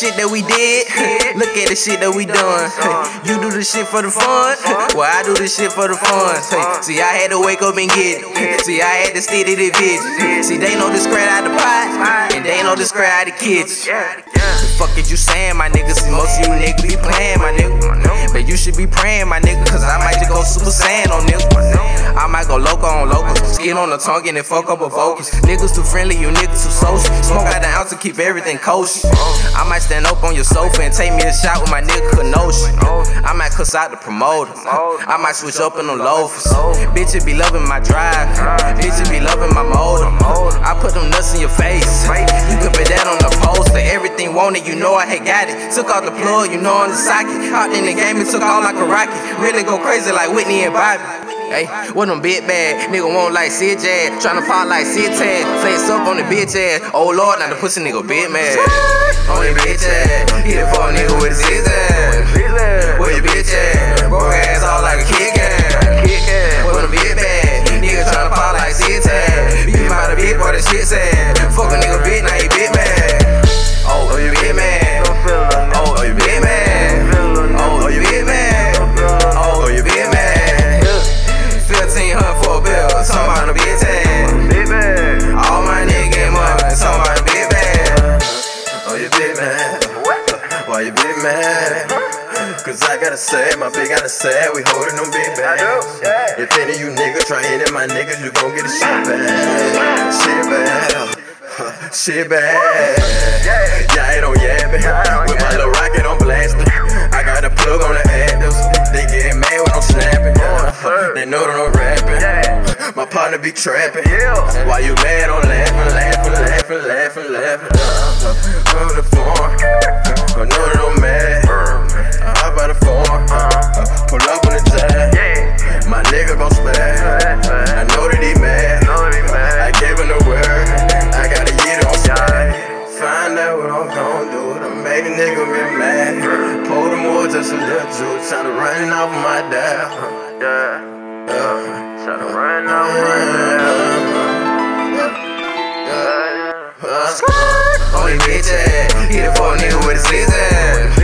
shit that we did. Look at the shit that we done. You do the shit for the fun. Well, I do the shit for the fun. See, I had to wake up and get it. See, I had to steady the vision. See, they know this crowd out the pot, and they know the crowd out the kids. The fuck is you saying, my niggas? See, most of you niggas be playing, my nigga. But you should be praying, my nigga, cause I might just go super saiyan on niggas. I might go loco on local. Skin on the tongue and then fuck up a focus. Niggas too friendly, you niggas too social. Smoke out the ounce to keep everything kosher. I might stand up on your sofa and take me a shot with my nigga Kenosha. I might cuss out the promoter. I might switch up in the loafers. Bitches be loving my drive. Bitches be loving my motor. I put them nuts in your face. Everything it, you know I had got it. Took off the plug, you know on the socket. Out in the game, it took all like a rocket. Really go crazy like Whitney and Bobby. Hey, what them big bad nigga want like Sid Jazz, tryna pop like Sid Tag, flex up on the bitch ass. Oh lord, now the pussy nigga big mad. On the bitch ass, hit it for a nigga with a Why you big man? Cause I gotta say, my big gotta say, we holding them big bags. If any of you niggas try hitting my niggas, you gon' get a shit bag. Shit bag. Shit bad. Yeah, My partner be trapping. Why you mad? I'm laughing, laughing, laughing, laughing, laughing. Uh, on the phone. I know that I'm mad. I hop out the phone. Pull up on the jack. My nigga gon' spaz. I know that he mad. I gave him the word. I gotta get on side. Find out what I'm gon' do to make a nigga be mad. Pour the more just a little juice. Tryna run off my dad. Yeah. Yeah. Tryna run dad. Oh, you bitch ass. Hit it for a nigga with a scissors.